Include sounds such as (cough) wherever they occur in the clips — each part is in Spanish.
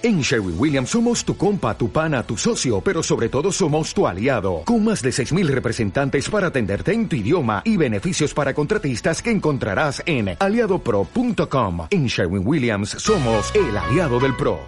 En Sherwin Williams somos tu compa, tu pana, tu socio, pero sobre todo somos tu aliado, con más de 6.000 representantes para atenderte en tu idioma y beneficios para contratistas que encontrarás en aliadopro.com. En Sherwin Williams somos el aliado del PRO.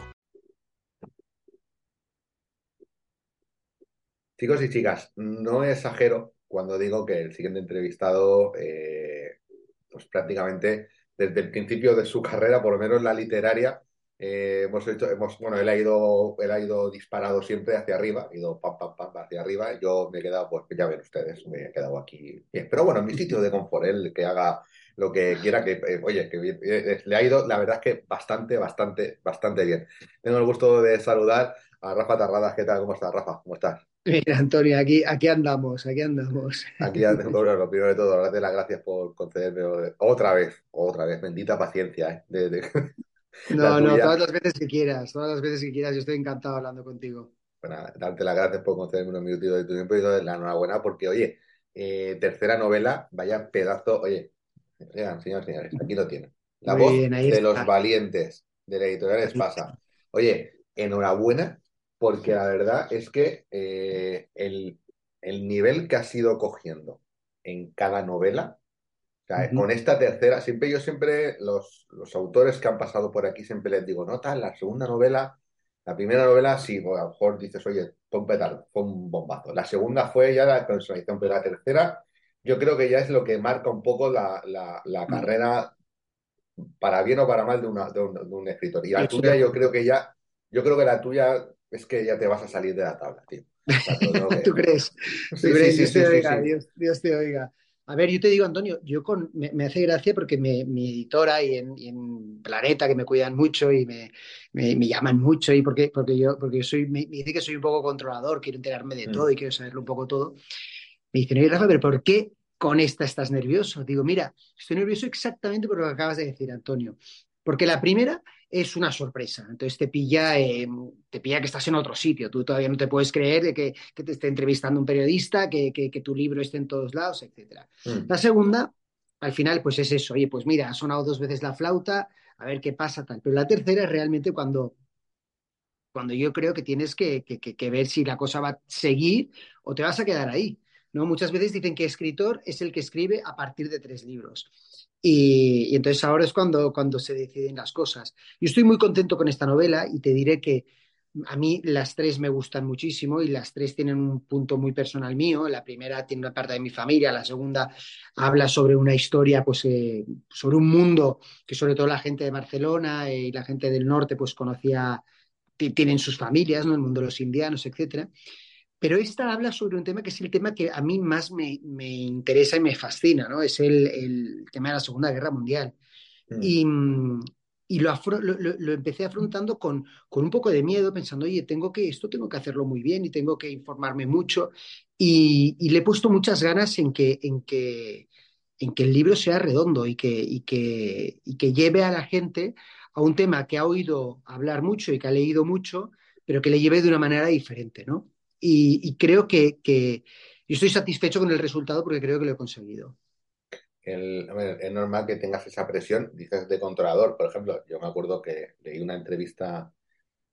Chicos y chicas, no exagero cuando digo que el siguiente entrevistado, eh, pues prácticamente desde el principio de su carrera, por lo menos la literaria, eh, hemos hecho, hemos, bueno, él ha ido, él ha ido disparado siempre hacia arriba, ha ido pam, pam, pam hacia arriba. Yo me he quedado, pues ya ven ustedes, me he quedado aquí bien. Pero bueno, en mi sitio de confort, él que haga lo que quiera, que, eh, oye, que eh, le ha ido, la verdad es que bastante, bastante, bastante bien. Tengo el gusto de saludar a Rafa Tarradas. ¿Qué tal? ¿Cómo estás, Rafa? ¿Cómo estás? Mira, Antonio, aquí, aquí andamos, aquí andamos. Aquí andamos, lo primero de todo, darte las gracias por concederme otra vez, otra vez, bendita paciencia, ¿eh? No, no, todas las veces que quieras, todas las veces que quieras, yo estoy encantado hablando contigo. Bueno, darte las gracias por concederme unos minutitos de tu tiempo y la enhorabuena porque, oye, eh, tercera novela, vaya pedazo, oye, señores, señores, aquí lo tienen. La voz de los valientes de la editorial Espasa. Oye, enhorabuena porque la verdad es que eh, el, el nivel que has ido cogiendo en cada novela con esta tercera, siempre yo siempre, los, los, autores que han pasado por aquí, siempre les digo, no tal, la segunda novela, la primera novela, sí, pues a lo mejor dices, oye, fue un petardo, fue un bombazo. La segunda fue ya la personalización, pero la tercera, yo creo que ya es lo que marca un poco la, la, carrera, para bien o para mal, de, una, de, un, escritor. Y la tuya, yo creo que ya, yo creo que la tuya es que ya te vas a salir de la tabla, tío. (laughs) ¿Tú crees? ¿Tú crees? Dios, te oiga, Dios te oiga. A ver, yo te digo, Antonio, yo con, me, hace gracia porque mi editora y en, Planeta, que me cuidan mucho y me, llaman mucho, y porque, porque yo, porque soy, me, dice que soy un poco controlador, quiero enterarme de mm. todo y quiero saberlo un poco todo. Me dicen, oye, Rafa, pero ¿por qué con esta estás nervioso? Digo, mira, estoy nervioso exactamente por lo que acabas de decir, Antonio. Porque la primera es una sorpresa. Entonces te pilla, eh, te pilla que estás en otro sitio. Tú todavía no te puedes creer de que, te esté entrevistando un periodista, que, tu libro esté en todos lados, etc. Mm. La segunda, al final, pues es eso. Oye, pues mira, ha sonado dos veces la flauta, a ver qué pasa, tal. Pero la tercera es realmente cuando, cuando yo creo que tienes que, que ver si la cosa va a seguir o te vas a quedar ahí. ¿no? Muchas veces dicen que escritor es el que escribe a partir de tres libros. Y, entonces ahora es cuando, cuando se deciden las cosas. Yo estoy muy contento con esta novela y te diré que a mí las tres me gustan muchísimo y las tres tienen un punto muy personal mío. La primera tiene una parte de mi familia, la segunda habla sobre una historia, pues eh, sobre un mundo que sobre todo la gente de Barcelona y la gente del norte pues conocía, tienen sus familias, ¿no? El mundo de los indianos, etcétera. Pero esta habla sobre un tema que es el tema que a mí más me, interesa y me fascina, ¿no? Es el, tema de la Segunda Guerra Mundial. Mm. Y, lo, lo, empecé afrontando con, con, un poco de miedo, pensando, oye, tengo que, esto tengo que hacerlo muy bien y tengo que informarme mucho. Y, le he puesto muchas ganas en que, en que, en que el libro sea redondo y que, y que, y que lleve a la gente a un tema que ha oído hablar mucho y que ha leído mucho, pero que le lleve de una manera diferente, ¿no? Y, creo que, que, yo estoy satisfecho con el resultado porque creo que lo he conseguido. es normal que tengas esa presión, dices de controlador. Por ejemplo, yo me acuerdo que leí una entrevista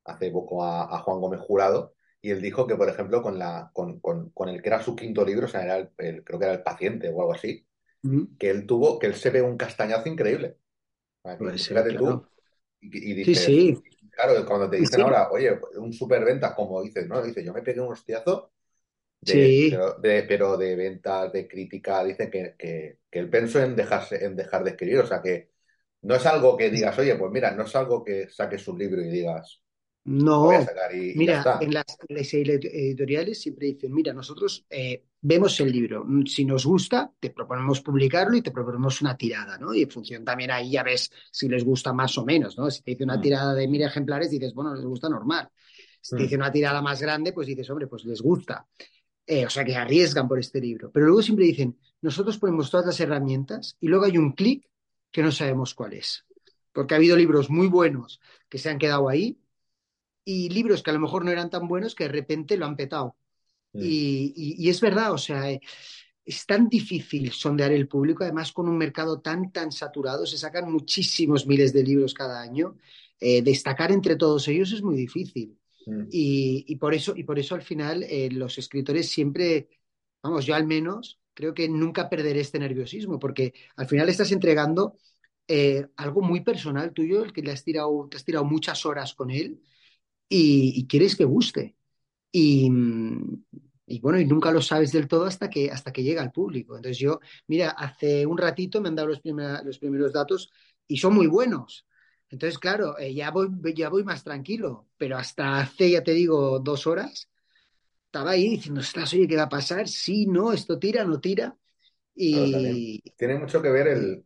hace poco a, Juan Gómez Jurado y él dijo que, por ejemplo, con, la, con, con, el que era su quinto libro, o sea, era el, creo que era El Paciente o algo así, que él tuvo, que él se ve un castañazo increíble. Pues tú. Y, sí, sí. Claro, cuando te dicen ahora, oye, un superventa, como dices, ¿no? Dice, yo me pegué un hostiazo, de, pero, de, venta, de crítica, dicen que, que, que él pensó en, dejarse, en dejar de escribir, o sea que no es algo que digas, oye, pues mira, no es algo que saques un libro y digas, no, mira, en las, editoriales siempre dicen, mira, nosotros eh, vemos el libro, mm, si nos gusta, te proponemos publicarlo y te proponemos una tirada, ¿no? Y en función también ahí ya ves si les gusta más o menos, ¿no? Si te dice una mm. tirada de mil ejemplares, dices, bueno, les gusta normal. Si te mm. dice una tirada más grande, pues dices, hombre, pues les gusta. Eh, o sea que arriesgan por este libro. Pero luego siempre dicen, nosotros ponemos todas las herramientas y luego hay un clic que no sabemos cuál es. Porque ha habido libros muy buenos que se han quedado ahí y libros que a lo mejor no eran tan buenos que de repente lo han petado. Mm. Y, es verdad, o sea, eh, es tan difícil sondear el público, además con un mercado tan, tan saturado, se sacan muchísimos miles de libros cada año eh, destacar entre todos ellos es muy difícil. Mm. Y, por eso, y por eso al final eh, los escritores siempre, vamos, yo al menos creo que nunca perderé este nerviosismo, porque al final estás entregando eh, algo muy personal tuyo, el que le has tirado, te has tirado muchas horas con él y, quieres que guste. Y, y, bueno, y nunca lo sabes del todo hasta que, hasta que llega al público. Entonces yo, mira, hace un ratito me han dado los, los primeros datos y son muy buenos. Entonces, claro, eh, ya, voy, ya voy más tranquilo, pero hasta hace, ya te digo, dos horas, estaba ahí diciendo, estás, oye, ¿qué va a pasar? Sí, no, esto tira, no tira. Y... tiene mucho que ver el,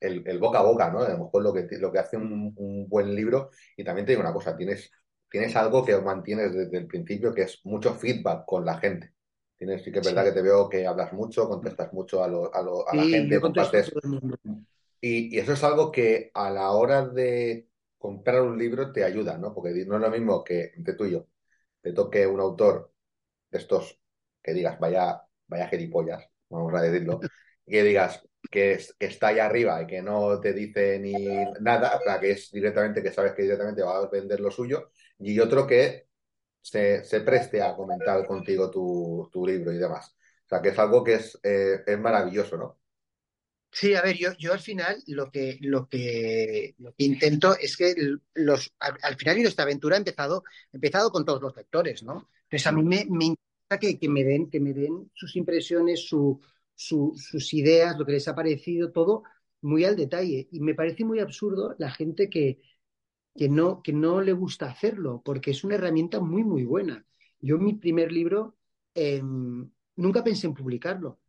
el, boca a boca, ¿no? A lo mejor lo que, lo que hace un, buen libro. Y también te digo una cosa, tienes, tienes algo que mantienes desde el principio, que es mucho feedback con la gente. Tienes, sí que es verdad que te veo que hablas mucho, contestas mucho a, a, la gente, compartes. Y, y, eso es algo que a la hora de comprar un libro te ayuda, ¿no? Porque no es lo mismo que entre tú y yo te toque un autor de estos que digas, vaya, vaya gilipollas, vamos a decirlo, y (laughs) que digas, que, está allá arriba y que no te dice ni nada, que es directamente, que sabes que directamente va a vender lo suyo, y otro que se, preste a comentar contigo tu, libro y demás. O sea, que es algo que es, eh, es maravilloso, ¿no? Sí, a ver, yo, yo al final lo que, lo que, lo que intento es que los, al, final de esta aventura ha empezado, empezado con todos los lectores, ¿no? Entonces a mí me, me interesa que, que, me den, que me den sus impresiones, su, sus ideas, lo que les ha parecido, todo muy al detalle. Y me parece muy absurdo la gente que, que, no, que no le gusta hacerlo, porque es una herramienta muy, muy buena. Yo mi primer libro em, nunca pensé en publicarlo.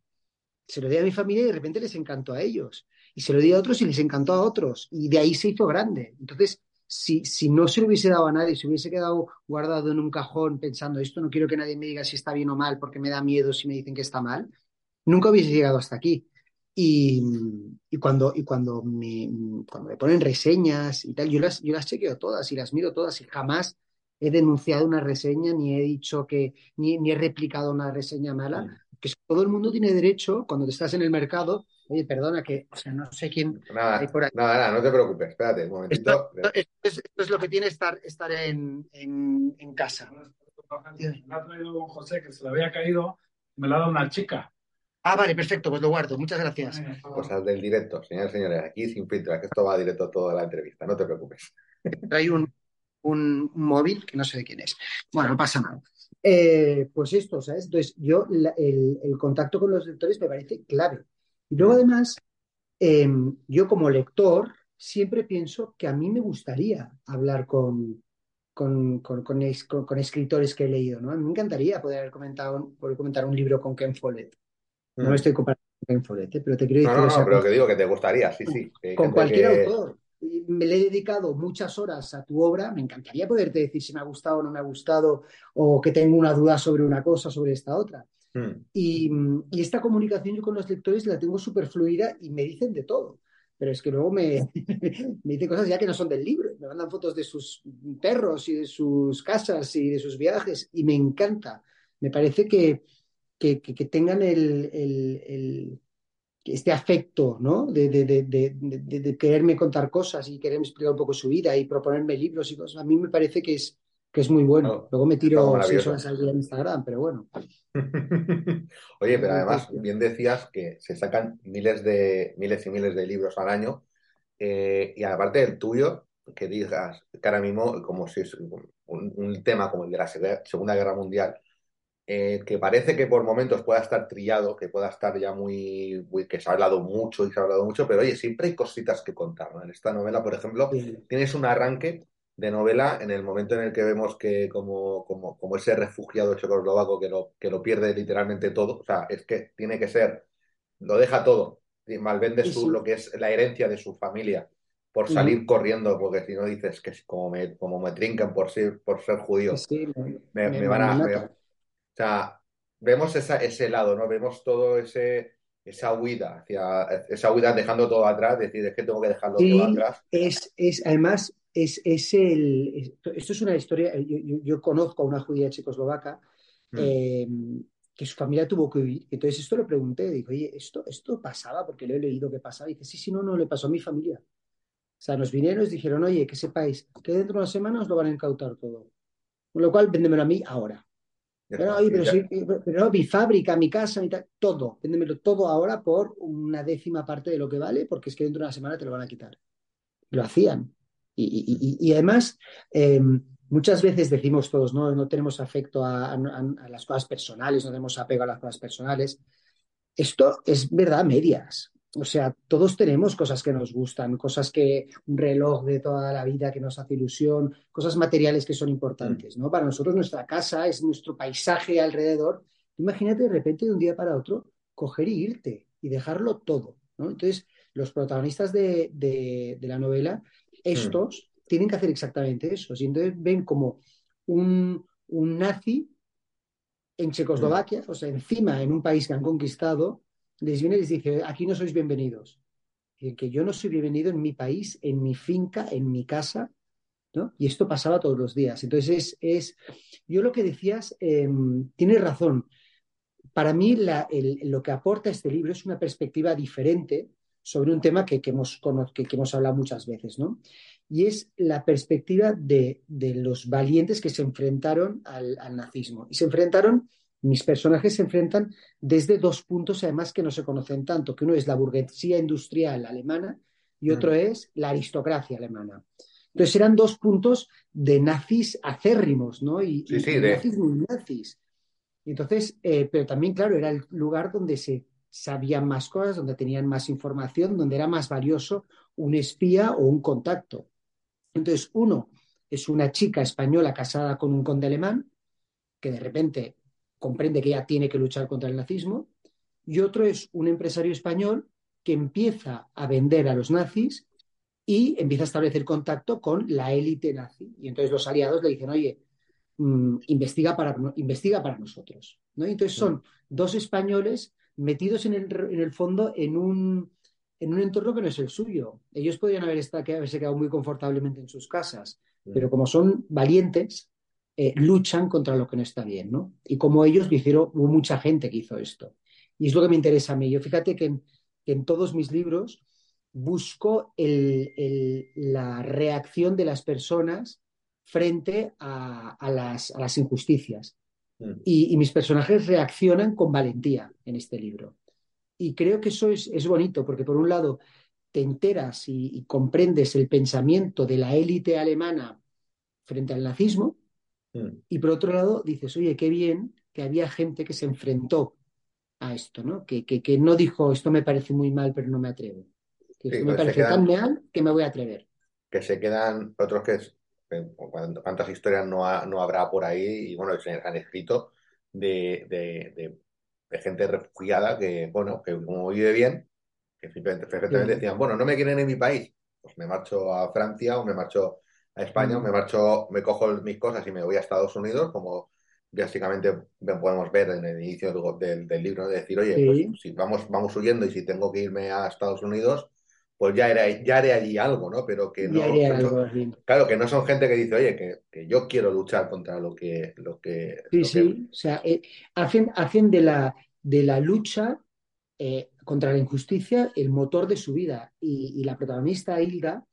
Se lo di a mi familia y de repente les encantó a ellos. Y se lo di a otros y les encantó a otros. Y de ahí se hizo grande. Entonces, si, si no se lo hubiese dado a nadie, si hubiese quedado guardado en un cajón pensando, esto no quiero que nadie me diga si está bien o mal porque me da miedo si me dicen que está mal, nunca hubiese llegado hasta aquí. Y, cuando, y cuando, me, cuando me ponen reseñas y tal, yo las, yo las chequeo todas y las miro todas y jamás he denunciado una reseña ni he dicho que, ni, ni he replicado una reseña mala, que todo el mundo tiene derecho, cuando te estás en el mercado, oye, perdona que, o sea, no sé quién nada, Nada, nada, no te preocupes, espérate un momentito. Esto, es, lo que tiene estar, estar en, en, en casa. Me ha traído don José que se le había caído, me lo ha dado una chica. Ah, vale, perfecto, pues lo guardo. Muchas gracias. Cosas del directo, señores y señores. Aquí sin filtro, que esto va directo toda la entrevista, no te preocupes. Hay un, un, móvil que no sé de quién es. Bueno, no pasa nada. Eh, pues esto, ¿sabes? Entonces, yo el, contacto con los lectores me parece clave. Y luego, además, em, yo como lector siempre pienso que a mí me gustaría hablar con, con, con, con, escritores que he leído, ¿no? A mí me encantaría poder comentado, poder comentar un libro con Ken Follett no me mm. estoy comparando con Follett, pero te quiero decir. No, no, pero que digo que te gustaría, sí, sí. Con cualquier autor. Me le he dedicado muchas horas a tu obra. Me encantaría poderte decir si me ha gustado o no me ha gustado, o que tengo una duda sobre una cosa, sobre esta otra. Mm. Y, y, esta comunicación yo con los lectores la tengo súper fluida y me dicen de todo. Pero es que luego me, (laughs) me dicen cosas ya que no son del libro. Me mandan fotos de sus perros y de sus casas y de sus viajes y me encanta. Me parece que, que, tengan el, este afecto, ¿no? De, de, quererme contar cosas y quererme explicar un poco su vida y proponerme libros y cosas. A mí me parece que es, que es muy bueno. Luego me tiro seis horas al día en Instagram, pero bueno. (laughs) Oye, pero además, bien decías que se sacan miles de miles y miles de libros al año. Eh, y aparte del tuyo, que digas que ahora mismo, como si es un, un tema como el de la Segunda Guerra Mundial, eh, que parece que por momentos pueda estar trillado, que pueda estar ya muy, que se ha hablado mucho y se ha hablado mucho, pero oye, siempre hay cositas que contar. ¿no? En esta novela, por ejemplo, tienes un arranque de novela en el momento en el que vemos que como, como, como ese refugiado checoslovaco que lo, que lo pierde literalmente todo, o sea, es que tiene que ser, lo deja todo, malvende su, lo que es la herencia de su familia por salir corriendo, porque si no dices que como me, como me trincan por ser, por ser judío, me, van a... O sea, vemos ese lado, ¿no? Vemos todo ese esa huida hacia esa huida dejando todo atrás, decir, es que tengo que dejarlo todo atrás. Es, es, además, es, es el esto es una historia, yo, conozco a una judía checoslovaca mm. eh, que su familia tuvo que huir. Entonces esto lo pregunté, digo, oye, esto, esto pasaba porque lo he leído que pasaba. Y dice, sí, sí, no, no, le pasó a mi familia. O sea, nos vinieron y nos dijeron, oye, que sepáis que dentro de unas semanas lo van a incautar todo. Con lo cual, véndemelo a mí ahora. Pero, oye, pero, pero, mi fábrica, mi casa, mi todo, véndemelo todo ahora por una décima parte de lo que vale, porque es que dentro de una semana te lo van a quitar. Lo hacían. Y, además, em, muchas veces decimos todos, no, no tenemos afecto a, las cosas personales, no tenemos apego a las cosas personales. Esto es verdad medias. O sea, todos tenemos cosas que nos gustan, cosas que un reloj de toda la vida que nos hace ilusión, cosas materiales que son importantes, ¿no? Para nosotros nuestra casa es nuestro paisaje alrededor. Imagínate de repente de un día para otro coger y irte y dejarlo todo, ¿no? Entonces, los protagonistas de, de, la novela, estos tienen que hacer exactamente eso. Y entonces ven como un, un nazi en Checoslovaquia, o sea, encima en un país que han conquistado, les viene y les dice, aquí no sois bienvenidos. Que yo no soy bienvenido en mi país, en mi finca, en mi casa, ¿no? Y esto pasaba todos los días. Entonces, es, yo lo que decías, eh, tienes razón. Para mí, lo que aporta este libro es una perspectiva diferente sobre un tema que, hemos, que, hemos hablado muchas veces, ¿no? Y es la perspectiva de, los valientes que se enfrentaron al, al nazismo. Y se enfrentaron mis personajes se enfrentan desde dos puntos, además, que no se conocen tanto, que uno es la burguesía industrial alemana y otro mm. es la aristocracia alemana. Entonces eran dos puntos de nazis acérrimos, ¿no? Y, nazis muy nazis. Entonces, eh, pero también, claro, era el lugar donde se sabían más cosas, donde tenían más información, donde era más valioso un espía o un contacto. Entonces, uno es una chica española casada con un conde alemán, que de repente comprende que ya tiene que luchar contra el nazismo, y otro es un empresario español que empieza a vender a los nazis y empieza a establecer contacto con la élite nazi. Y entonces los aliados le dicen, oye, mm, investiga, para, investiga para nosotros. ¿no? Y entonces son dos españoles metidos en el, fondo en un, en un entorno que no es el suyo. Ellos podrían haber estado, haberse quedado muy confortablemente en sus casas, pero como son valientes, eh, luchan contra lo que no está bien, ¿no? Y como ellos lo hicieron, hubo mucha gente que hizo esto. Y es lo que me interesa a mí. Yo fíjate que en, todos mis libros busco la reacción de las personas frente a, las, injusticias. Mm. Y, mis personajes reaccionan con valentía en este libro. Y creo que eso es, bonito, porque por un lado te enteras y comprendes el pensamiento de la élite alemana frente al nazismo. Y por otro lado, dices, oye, qué bien que había gente que se enfrentó a esto, ¿no? Que, que, no dijo, esto me parece muy mal, pero no me atrevo. Que esto me parece tan mal que me voy a atrever. Que se quedan otros que cuántas historias no, no habrá por ahí y bueno, se han escrito de, de, de, gente refugiada que, bueno, que como vive bien, que simplemente perfectamente decían, bueno, no me quieren en mi país, pues me marcho a Francia o me marcho a España, me marcho, me cojo mis cosas y me voy a Estados Unidos, como básicamente podemos ver en el inicio del, libro, de decir, oye, pues si vamos, vamos huyendo y si tengo que irme a Estados Unidos, pues ya, era, ya haré allí algo, ¿no? Pero que no, claro, que no son gente que dice, oye, que, yo quiero luchar contra lo que... Lo que sí, sí, o sea, eh, hacen, hacen de, la, de la lucha eh, contra la injusticia el motor de su vida. Y, y la protagonista, Hilda,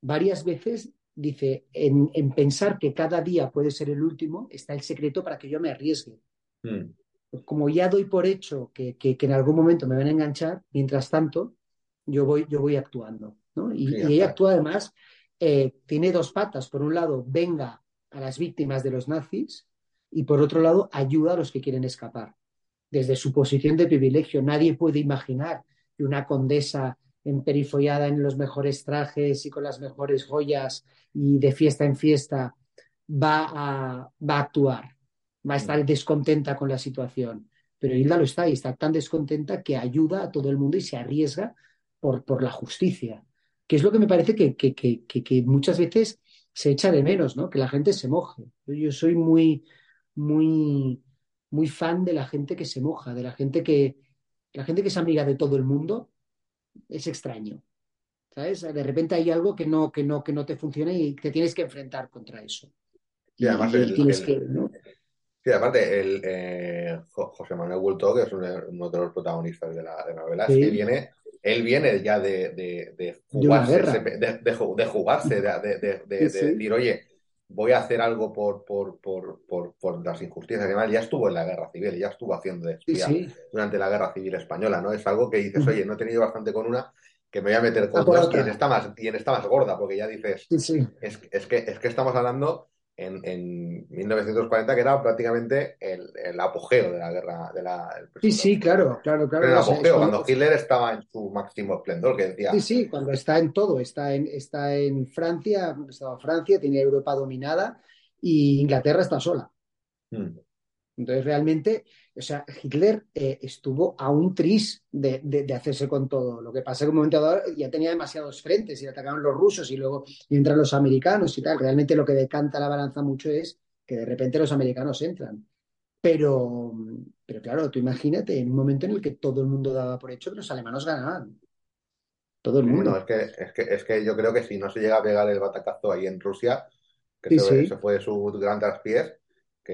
varias veces dice, en, pensar que cada día puede ser el último, está el secreto para que yo me arriesgue. Hmm. Como ya doy por hecho que, en algún momento me van a enganchar, mientras tanto, yo voy, yo voy actuando. Y, ella actúa además, eh, tiene dos patas. Por un lado, venga a las víctimas de los nazis y por otro lado, ayuda a los que quieren escapar. Desde su posición de privilegio, nadie puede imaginar que una condesa emperifollada en los mejores trajes y con las mejores joyas y de fiesta en fiesta, va a, va a actuar, va a estar descontenta con la situación. Pero Hilda lo está y está tan descontenta que ayuda a todo el mundo y se arriesga por, por la justicia, que es lo que me parece que, que, que, que, muchas veces se echa de menos, ¿no? que la gente se moje. Yo soy muy, muy, muy fan de la gente que se moja, de la gente que, la gente que es amiga de todo el mundo es extraño. ¿Sabes? De repente hay algo que no, que no, que no te funciona y te tienes que enfrentar contra eso. Y, además tienes que, Sí, aparte, el, eh, José Manuel Bulto, que es uno, de los protagonistas de la, novela, es que viene él viene ya de, de, de jugarse, de, jugarse, de, decir, oye, voy a hacer algo por, por, por, por, las injusticias. Además, ya estuvo en la guerra civil, ya estuvo haciendo de espía durante la guerra civil española, ¿no? Es algo que dices, oye, no he tenido bastante con una, que me voy a meter con dos, y en, esta más, más gorda, porque ya dices, es, es, que, es que estamos hablando en, en 1940, que era prácticamente el, el, apogeo de la guerra. De la, sí, sí, claro, claro, claro. el apogeo, cuando Hitler estaba en su máximo esplendor, que decía. Sí, sí, cuando está en todo, está en, está en Francia, estaba Francia, tiene Europa dominada y Inglaterra está sola. Hmm. Entonces, realmente, o sea, Hitler eh, estuvo a un tris de, hacerse con todo. Lo que pasa es que un momento dado ya tenía demasiados frentes y atacaban los rusos y luego entran los americanos y tal. Realmente lo que decanta la balanza mucho es que de repente los americanos entran. Pero, pero claro, tú imagínate en un momento en el que todo el mundo daba por hecho que los alemanes ganaban. Todo el mundo. es, que, es, que, es que yo creo que si no se llega a pegar el batacazo ahí en Rusia, que se, fue su gran traspiés,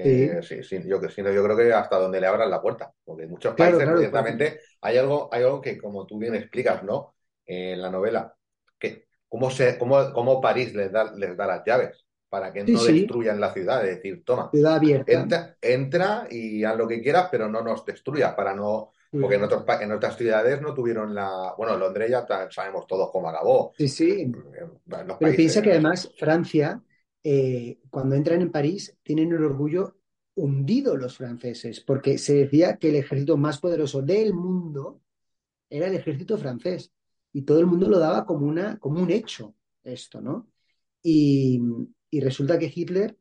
sí. Sí, yo, yo, creo que hasta donde le abran la puerta, porque en muchos países, ciertamente, hay algo, hay algo que, como tú bien explicas, ¿no? en la novela, que cómo, se, cómo, cómo París les da, les da las llaves para que no destruyan la ciudad, es decir, toma, ciudad abierta. Entra, entra, y haz lo que quieras, pero no nos destruyas, para no... Porque en, otros, en otras ciudades no tuvieron la... Bueno, Londres ya sabemos todos cómo acabó. Sí, sí. Pero piensa que además Francia eh, cuando entran en París, tienen el orgullo hundido los franceses, porque se decía que el ejército más poderoso del mundo era el ejército francés, y todo el mundo lo daba como, una, como un hecho, esto, ¿no? Y, resulta que Hitler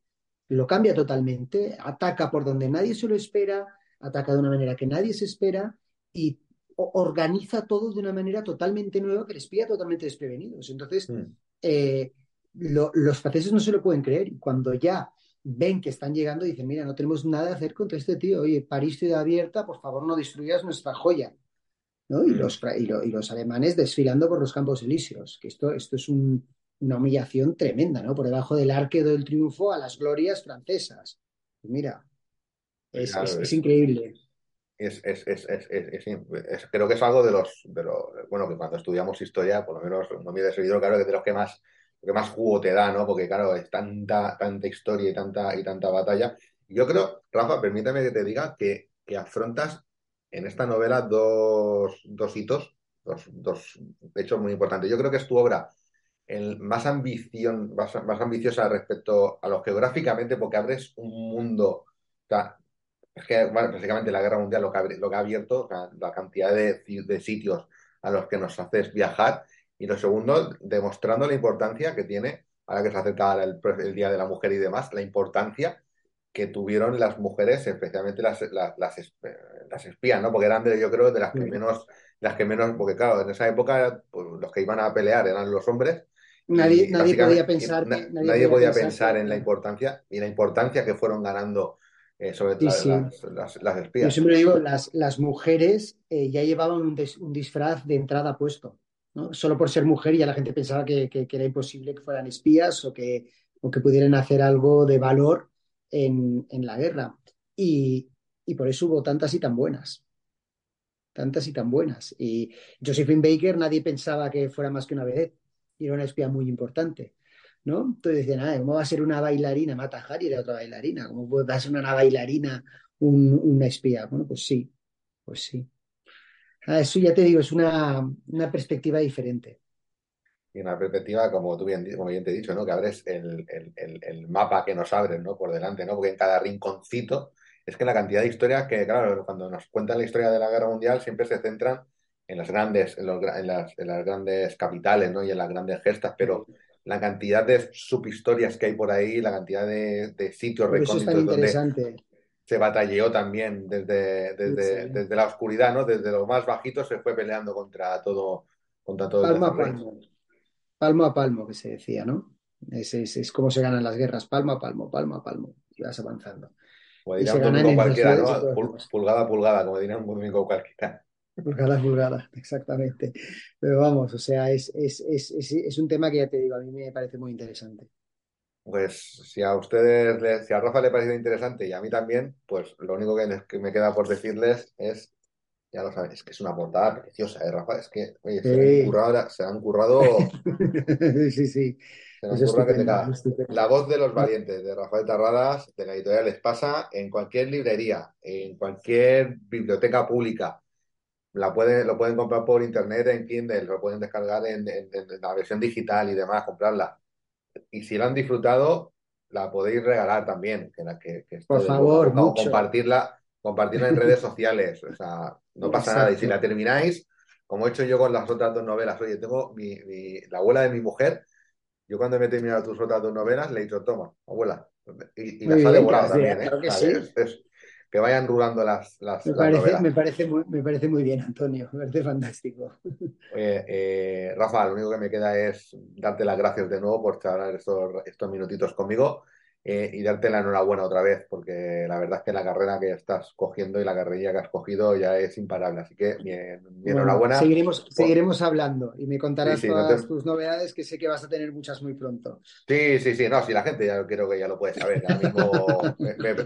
lo cambia totalmente, ataca por donde nadie se lo espera, ataca de una manera que nadie se espera y organiza todo de una manera totalmente nueva que les pilla totalmente desprevenidos. Entonces, mm. eh, los franceses no se lo pueden creer. Y cuando ya ven que están llegando, dicen, mira, no tenemos nada que hacer contra este tío. Oye, París ciudad abierta, por favor no destruyas nuestra joya. ¿no? Y, mm. los, y, los alemanes desfilando por los campos elíseos, que esto, esto es una humillación tremenda, ¿no? Por debajo del arque del triunfo a las glorias francesas. Mira, es, es, increíble. Es, creo que es algo de los, de bueno, que cuando estudiamos historia, por lo menos no me he seguido, claro que de los que más que más jugo te da, ¿no? Porque claro, es tanta, tanta historia y tanta, y tanta batalla. Yo creo, Rafa, permíteme que te diga que, que afrontas en esta novela dos, dos hitos, dos, dos, hechos muy importantes. Yo creo que es tu obra el más ambición, más, ambiciosa respecto a lo geográficamente, porque abres un mundo. es que básicamente la guerra mundial lo que lo que ha abierto, la cantidad de, de, sitios a los que nos haces viajar y lo segundo, demostrando la importancia que tiene, ahora que se acerca el, el, Día de la Mujer y demás, la importancia que tuvieron las mujeres, especialmente las, las, las, espías, ¿no? Porque eran, de, yo creo, de las que menos, las que menos, porque claro, en esa época pues, los que iban a pelear eran los hombres. Nadie, nadie podía pensar, nadie, podía pensar, en la importancia y la importancia que fueron ganando eh, sobre todo las, las, espías. Yo siempre digo, las, las mujeres eh, ya llevaban un, un, disfraz de entrada puesto. Solo por ser mujer ya la gente pensaba que, era imposible que fueran espías o que, que pudieran hacer algo de valor en, la guerra. Y, por eso hubo tantas y tan buenas. Tantas y tan buenas. Y Josephine Baker nadie pensaba que fuera más que una vedette. Y era una espía muy importante. ¿no? Entonces decían, ah, ¿cómo va a ser una bailarina? Mata Hari era otra bailarina. ¿Cómo va a ser una bailarina una espía? Bueno, pues sí, pues sí. Ah, eso ya te digo, es una, perspectiva diferente. Y una perspectiva, como tú bien, como bien te he dicho, ¿no? Que abres el, mapa que nos abres, ¿no? Por delante, ¿no? Porque en cada rinconcito es que la cantidad de historias que, claro, cuando nos cuentan la historia de la guerra mundial siempre se centran en las grandes, en, las, grandes capitales, ¿no? Y en las grandes gestas, pero la cantidad de subhistorias que hay por ahí, la cantidad de, sitios recónditos donde, se batalleó también desde, desde, la oscuridad, ¿no? Desde lo más bajito se fue peleando contra todo, contra todo palmo a palmo. Palmo a palmo, que se decía, ¿no? Es, es, como se ganan las guerras, palmo a palmo, palmo a palmo, y vas avanzando. Como diría un domingo cualquiera, ¿no? Pulgada a pulgada, como diría un domingo cualquiera. Pulgada a pulgada, exactamente. Pero vamos, o sea, es, es, es un tema que ya te digo, a mí me parece muy interesante. Pues si a ustedes, si a Rafa le ha parecido interesante y a mí también, pues lo único que, me queda por decirles es ya lo sabes, es que es una portada preciosa, ¿eh, Rafa? Es que, oye, se, han currado, se han currado. (laughs) sí, sí. La voz de los valientes, de Rafael Tarradas, de la editorial Les Pasa, en cualquier librería, en cualquier biblioteca pública. La pueden, lo pueden comprar por internet en Kindle, lo pueden descargar en, la versión digital y demás, comprarla. Y si la han disfrutado, la podéis regalar también. Que, que, por favor, compartirla, compartirla en redes sociales. O sea, no pasa nada. Y si la termináis, como he hecho yo con las otras dos novelas, oye, tengo mi, la abuela de mi mujer yo cuando me he terminado tus otras dos novelas le he dicho, toma, abuela. Y, las ha devorado también, ¿eh? que, que vayan rulando las, las, me, parece, me, parece muy, me parece muy bien, Antonio. Me parece fantástico. (laughs) eh, Rafa, lo único que me queda es darte las gracias de nuevo por charlar estos, estos minutitos conmigo. Eh, y darte la enhorabuena otra vez, porque la verdad es que la carrera que estás cogiendo y la carrerilla que has cogido ya es imparable. Así que mi, enhorabuena. Seguiremos, seguiremos hablando y me contarás todas tus novedades, que sé que vas a tener muchas muy pronto. Sí, sí, sí, no, si la gente ya creo que ya lo puede saber. mismo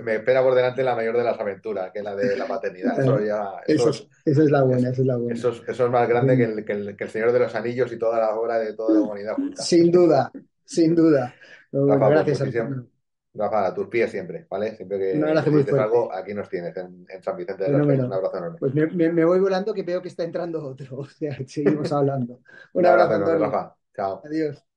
me, espera por delante la mayor de las aventuras, que es la de la paternidad. Eso, ya, eso, es, la buena, eso es la buena. Eso es, más grande que el, que, el, Señor de los Anillos y toda la obra de toda la humanidad. Sin duda, sin duda. gracias. Rafa, a tus pies siempre, ¿vale? Siempre que necesites algo, aquí nos tienes, en, San Vicente de los Reyes. Un abrazo enorme. Pues me, voy volando que veo que está entrando otro. (laughs) O sea, seguimos hablando. (laughs) Un, abrazo, abrazo enorme, Rafa. Chao. Adiós.